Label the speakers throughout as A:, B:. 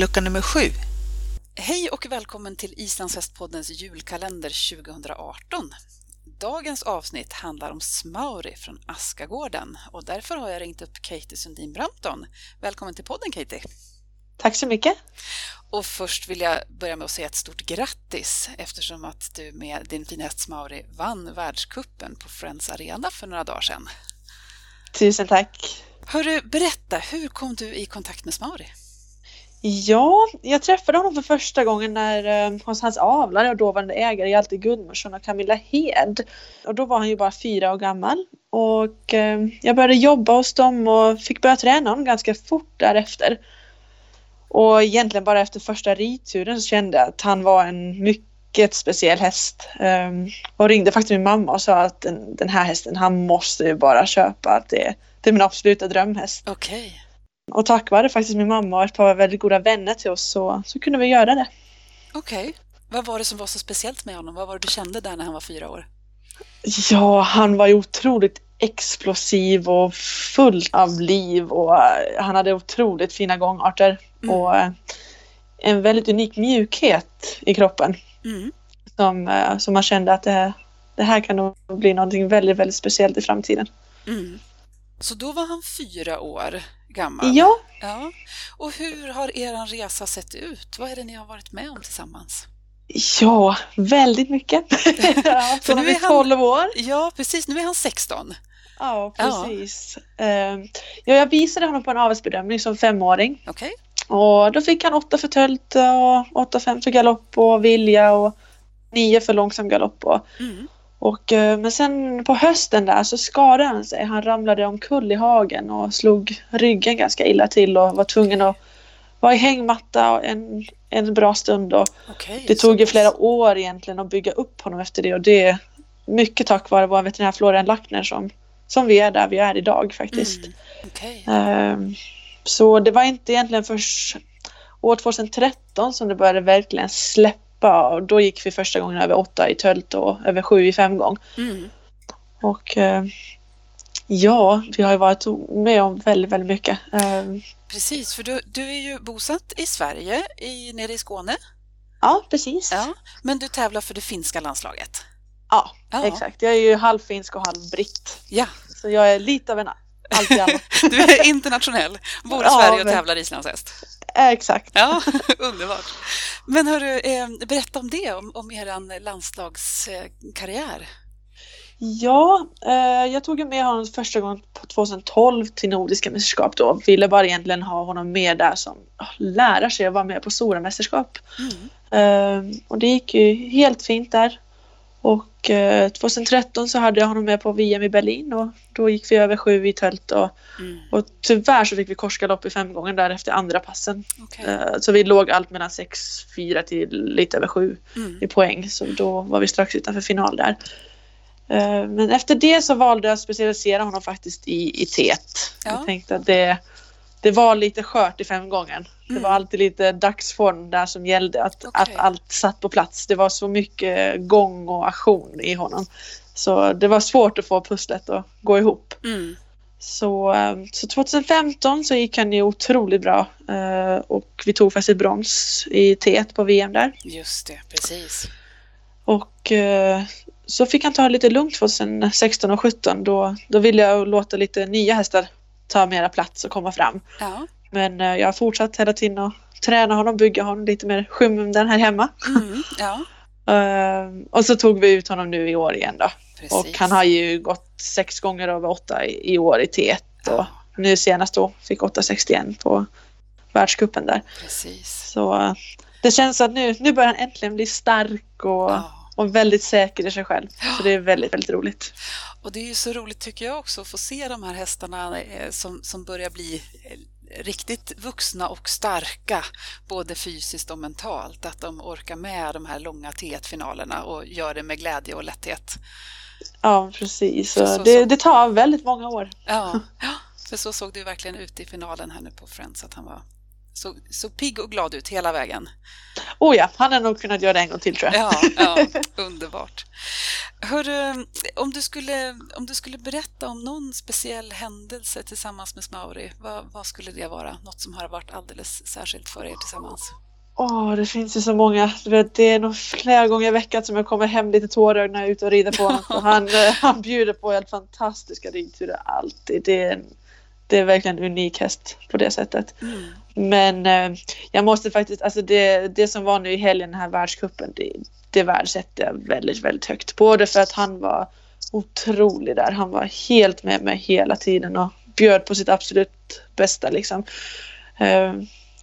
A: lucka nummer sju.
B: Hej och välkommen till Islandshästpoddens julkalender 2018. Dagens avsnitt handlar om Smauri från Askagården och därför har jag ringt upp Katie Sundin Brampton. Välkommen till podden Katie!
C: Tack så mycket!
B: Och först vill jag börja med att säga ett stort grattis eftersom att du med din fina häst Smauri vann världskuppen på Friends Arena för några dagar sedan.
C: Tusen tack!
B: Hörru, berätta, hur kom du i kontakt med Smauri?
C: Ja, jag träffade honom för första gången när, eh, hos hans avlare och dåvarande ägare Hjalte Gunnarsson och Camilla Hed. Och då var han ju bara fyra år gammal. Och eh, jag började jobba hos dem och fick börja träna honom ganska fort därefter. Och egentligen bara efter första ridturen så kände jag att han var en mycket speciell häst. Um, och ringde faktiskt min mamma och sa att den, den här hästen, han måste ju bara köpa. Att det, det är min absoluta drömhäst.
B: Okej. Okay.
C: Och tack vare faktiskt min mamma och ett par väldigt goda vänner till oss så, så kunde vi göra det.
B: Okej. Okay. Vad var det som var så speciellt med honom? Vad var det du kände där när han var fyra år?
C: Ja, han var ju otroligt explosiv och full av liv och eh, han hade otroligt fina gångarter mm. och eh, en väldigt unik mjukhet i kroppen. Mm. Som, eh, som man kände att det här, det här kan nog bli någonting väldigt, väldigt speciellt i framtiden.
B: Mm. Så då var han fyra år gammal?
C: Ja.
B: ja. Och hur har er resa sett ut? Vad är det ni har varit med om tillsammans?
C: Ja, väldigt mycket. ja, För nu är 12 han, år.
B: Ja, precis. Nu är han 16.
C: Ja, precis. Ja. Ehm, ja, jag visade honom på en avelsbedömning som femåring.
B: Okay.
C: Och då fick han åtta för tölt och åtta fem för galopp och vilja och nio för långsam galopp. Och, mm. Och, eh, men sen på hösten där så skadade han sig. Han ramlade omkull i hagen och slog ryggen ganska illa till och var tvungen att vara i hängmatta en, en bra stund. Och okay, det tog ju flera år egentligen att bygga upp honom efter det och det är mycket tack vare vår veterinär Florian Lackner som som vi är där vi är idag faktiskt. Mm.
B: Okay.
C: Ehm, så det var inte egentligen först år 2013 som det började verkligen släppa och då gick vi första gången över åtta i tölt och över sju i femgång. Mm. Och ehm, ja, vi har ju varit med om väldigt, väldigt mycket. Ehm,
B: precis, för du, du är ju bosatt i Sverige, i, nere i Skåne.
C: Ja, precis.
B: Ja, men du tävlar för det finska landslaget.
C: Ja, ja, exakt. Jag är ju halvfinsk och halvbritt.
B: Ja.
C: Så jag är lite av en allt i allo.
B: Du är internationell, bor i ja, Sverige och men... tävlar islandshäst.
C: Exakt.
B: Ja, underbart. Men hörru, eh, berätta om det, om, om er landslagskarriär.
C: Ja, eh, jag tog med honom första gången på 2012 till Nordiska mästerskap då. Ville bara egentligen ha honom med där som lära sig att vara med på stora mästerskap. Mm. Eh, och det gick ju helt fint där. Och eh, 2013 så hade jag honom med på VM i Berlin och då gick vi över sju i tält och, mm. och tyvärr så fick vi korsgalopp i fem gånger där efter andra passen. Okay. Eh, så vi låg allt mellan 6-4 till lite över sju mm. i poäng så då var vi strax utanför final där. Eh, men efter det så valde jag att specialisera honom faktiskt i, i tet. Ja. Jag tänkte att det, det var lite skört i femgången. Det var mm. alltid lite dagsform där som gällde att, okay. att allt satt på plats. Det var så mycket gång och aktion i honom. Så det var svårt att få pusslet att gå ihop. Mm. Så, eh, så 2015 så gick han ju otroligt bra eh, och vi tog faktiskt brons i T1 på VM där.
B: Just det, precis.
C: Och eh, så fick han ta det lite lugnt 2016 och 2017. Då, då ville jag låta lite nya hästar ta mera plats och komma fram.
B: Ja.
C: Men jag har fortsatt hela tiden att träna honom, bygga honom lite mer skymundan här hemma.
B: Mm, ja.
C: uh, och så tog vi ut honom nu i år igen då. Precis. Och han har ju gått sex gånger över åtta i, i år i T1 ja. och nu senast då fick 8,61 på världskuppen där.
B: Precis.
C: Så uh, det känns att nu, nu börjar han äntligen bli stark och, ja. Och väldigt säker i sig själv. Så det är väldigt, väldigt roligt.
B: Och det är ju så roligt tycker jag också att få se de här hästarna eh, som, som börjar bli riktigt vuxna och starka, både fysiskt och mentalt. Att de orkar med de här långa T1-finalerna och gör det med glädje och lätthet.
C: Ja, precis. Så, så, det, det, tar väldigt många år.
B: Ja, för så såg det verkligen ut i finalen här nu på Friends, att han var så, så pigg och glad ut hela vägen.
C: oh ja, han har nog kunnat göra det en gång till tror
B: jag. Ja, ja underbart. Hörru, om du, skulle, om du skulle berätta om någon speciell händelse tillsammans med Smauri, vad, vad skulle det vara? Något som har varit alldeles särskilt för er tillsammans?
C: Åh, det finns ju så många. Det är nog flera gånger i veckan som jag kommer hem lite tårögd när jag är ute och rider på honom. han, eh, han bjuder på helt fantastiska ridturer alltid. Det är, en, det är verkligen en unik häst på det sättet. Mm. Men eh, jag måste faktiskt, alltså det, det som var nu i helgen, den här världskuppen, det, det värdesätter jag väldigt, väldigt högt. Både för att han var otrolig där. Han var helt med mig hela tiden och bjöd på sitt absolut bästa liksom. Eh,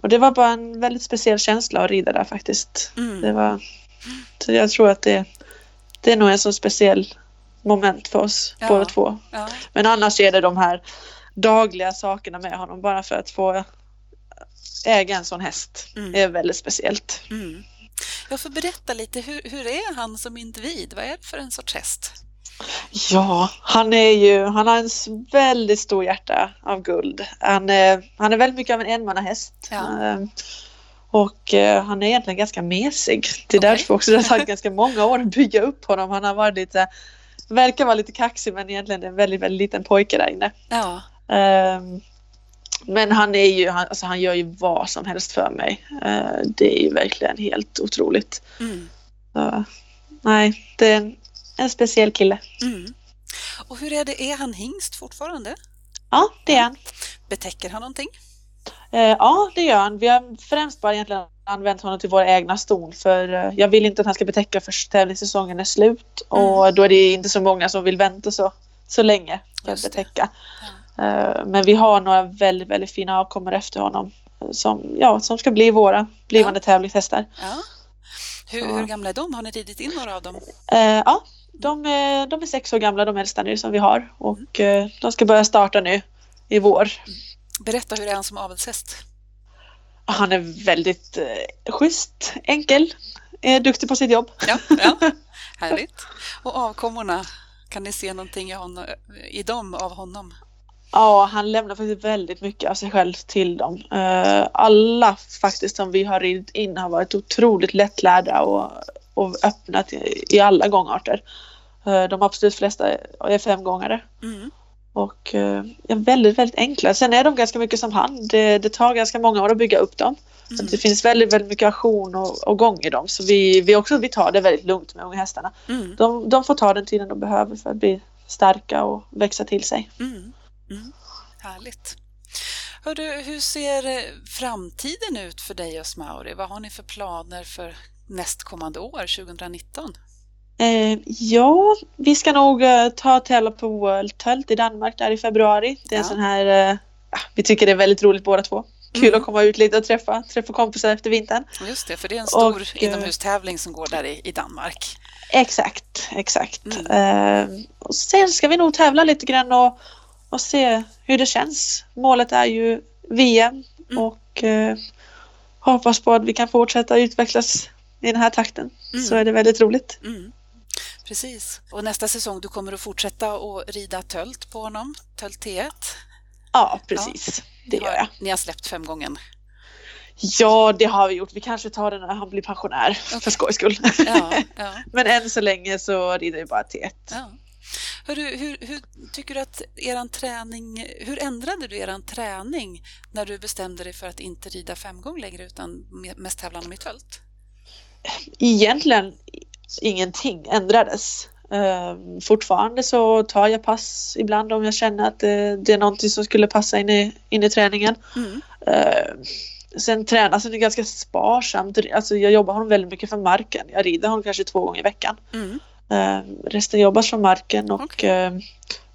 C: och det var bara en väldigt speciell känsla att rida där faktiskt. Mm. Det var, så jag tror att det, det är nog en så speciell moment för oss ja. båda två. Ja. Men annars är det de här dagliga sakerna med honom bara för att få äga en sån häst. Mm. är väldigt speciellt.
B: Mm. Jag får berätta lite, hur, hur är han som individ? Vad är det för en sorts häst?
C: Ja, han är ju, han har en väldigt stor hjärta av guld. Han, är, han är väldigt mycket av en enmannahäst. Ja. Ehm, och eh, han är egentligen ganska mesig. Det är okay. därför också det har tagit ganska många år att bygga upp honom. Han har varit lite, verkar vara lite kaxig men egentligen en väldigt, väldigt liten pojke där inne. Ja. Um, men han är ju, han, alltså han gör ju vad som helst för mig. Uh, det är ju verkligen helt otroligt. Mm. Uh, nej, det är en en speciell kille. Mm.
B: Och hur är det, är han hingst fortfarande?
C: Ja, det är han.
B: Betäcker han någonting?
C: Eh, ja, det gör han. Vi har främst bara egentligen använt honom till våra egna ston för eh, jag vill inte att han ska betäcka först tävlingssäsongen är slut mm. och då är det inte så många som vill vänta så, så länge för att betäcka. Ja. Eh, men vi har några väldigt, väldigt fina avkommor efter honom som, ja, som ska bli våra blivande ja. tävlingshästar. Ja.
B: Hur, hur, gamla är de? Har ni ridit in några av dem?
C: Eh, ja, de är, de är sex år gamla de äldsta nu som vi har och mm. de ska börja starta nu i vår.
B: Berätta, hur är han som avelshäst?
C: Han är väldigt eh, schysst, enkel, är duktig på sitt jobb.
B: Ja, ja. Härligt. Och avkommorna, kan ni se någonting i, honom, i dem av honom?
C: Ja, han lämnar faktiskt väldigt mycket av sig själv till dem. Eh, alla faktiskt som vi har ridit in har varit otroligt lättlärda och och öppnat i, alla gångarter. Eh, de absolut flesta är femgångare. Mm. Och eh, är väldigt, väldigt enkla. Sen är de ganska mycket som han. Det, det tar ganska många år att bygga upp dem. Mm. det finns väldigt, väldigt mycket aktion och, och gång i dem. Så vi, vi, också, vi tar det väldigt lugnt med unga hästarna. Mm. De, de får ta den tiden de behöver för att bli starka och växa till sig. Mm.
B: Mm. Härligt. Hördu, hur ser eh, framtiden ut för dig och Smauri? Vad har ni för planer för nästkommande år, 2019?
C: Eh, ja, vi ska nog eh, ta tävla på World Telt i Danmark där i februari. Det är ja. en sån här, eh, vi tycker det är väldigt roligt båda två. Kul mm. att komma ut lite och träffa, träffa kompisar efter vintern.
B: Just det, för det är en stor och, eh, inomhustävling som går där i, i Danmark.
C: Exakt, exakt. Mm. Eh, och sen ska vi nog tävla lite grann och, och se hur det känns. Målet är ju VM mm. och eh, hoppas på att vi kan fortsätta utvecklas i den här takten mm. så är det väldigt roligt. Mm.
B: Precis. Och nästa säsong du kommer att fortsätta att rida tölt på honom, tölt T1?
C: Ja, precis. Ja. Det gör jag.
B: Ni har släppt fem gånger?
C: Ja, det har vi gjort. Vi kanske tar det när han blir pensionär okay. för skojs skull. Ja, ja. Men än så länge så rider vi bara T1. Ja.
B: Hur, hur, tycker du att eran träning, hur ändrade du er träning när du bestämde dig för att inte rida femgång längre utan mest tävla med tölt?
C: egentligen ingenting ändrades. Uh, fortfarande så tar jag pass ibland om jag känner att det, det är någonting som skulle passa in i, in i träningen. Mm. Uh, sen tränas det ganska sparsamt. Alltså jag jobbar honom väldigt mycket för marken. Jag rider honom kanske två gånger i veckan. Mm. Uh, resten jobbas från marken och okay.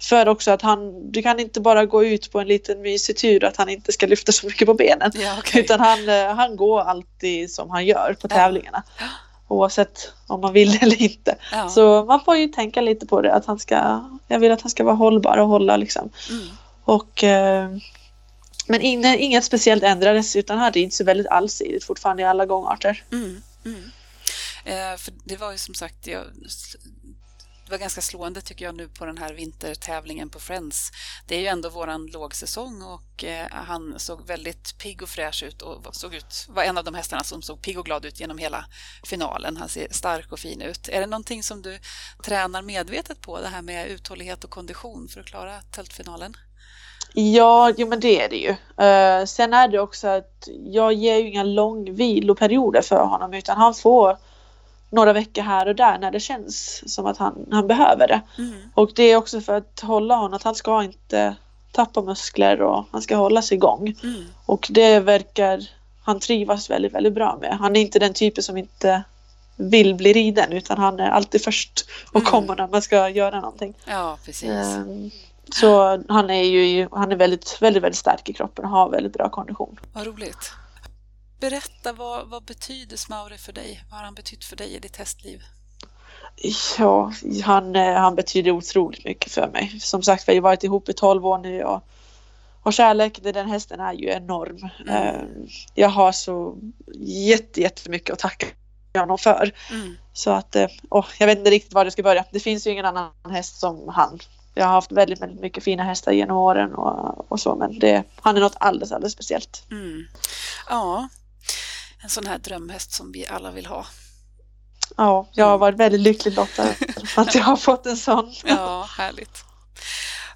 C: För också att han, du kan inte bara gå ut på en liten mysig tur att han inte ska lyfta så mycket på benen. Ja, okay. Utan han, eh, han går alltid som han gör på tävlingarna. Ja. Oavsett om man vill eller inte. Ja. Så man får ju tänka lite på det att han ska, jag vill att han ska vara hållbar och hålla liksom. Mm. Och, eh, men inget, inget speciellt ändrades utan han rids väldigt allsidigt fortfarande i alla gångarter. Mm. Mm.
B: Eh, för det var ju som sagt, jag Det var ganska slående tycker jag nu på den här vintertävlingen på Friends. Det är ju ändå våran lågsäsong och eh, han såg väldigt pigg och fräsch ut och såg ut, var en av de hästarna som såg pigg och glad ut genom hela finalen. Han ser stark och fin ut. Är det någonting som du tränar medvetet på, det här med uthållighet och kondition för att klara tältfinalen?
C: Ja, jo, men det är det ju. Uh, sen är det också att jag ger ju inga långviloperioder för honom utan han får några veckor här och där när det känns som att han, han behöver det. Mm. Och det är också för att hålla honom, att han ska inte tappa muskler och han ska hålla sig igång. Mm. Och det verkar han trivas väldigt, väldigt bra med. Han är inte den typen som inte vill bli riden utan han är alltid först och mm. kommer när man ska göra någonting.
B: Ja, precis. Um,
C: så han är ju han är väldigt, väldigt, väldigt stark i kroppen och har väldigt bra kondition.
B: Vad roligt. Berätta, vad, vad betyder Smauri för dig? Vad har han betytt för dig i ditt hästliv?
C: Ja, han, eh, han betyder otroligt mycket för mig. Som sagt, vi har varit ihop i 12 år nu och, och kärlek till den hästen är ju enorm. Mm. Eh, jag har så jätte, jättemycket att tacka honom för. Mm. Så att, oh, jag vet inte riktigt var jag ska börja. Det finns ju ingen annan häst som han jag har haft väldigt, väldigt mycket fina hästar genom åren och, och så men det, han är något alldeles, alldeles speciellt. Mm.
B: Ja, en sån här drömhäst som vi alla vill ha.
C: Ja, jag har varit väldigt lycklig lottad att jag har fått en sån.
B: Ja, härligt.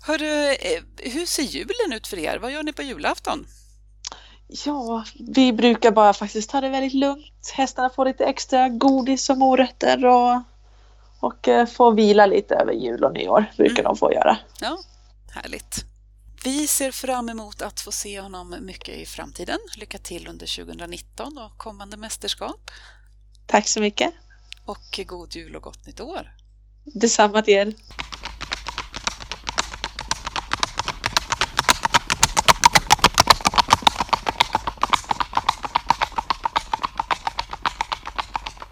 B: Hörru, eh, hur ser julen ut för er? Vad gör ni på julafton?
C: Ja, vi brukar bara faktiskt ta det väldigt lugnt. Hästarna får lite extra godis och morötter och och eh, få vila lite över jul och nyår brukar mm. de få göra.
B: Ja, härligt. Vi ser fram emot att få se honom mycket i framtiden. Lycka till under 2019 och kommande mästerskap.
C: Tack så mycket.
B: Och god jul och gott nytt år.
C: Detsamma till er.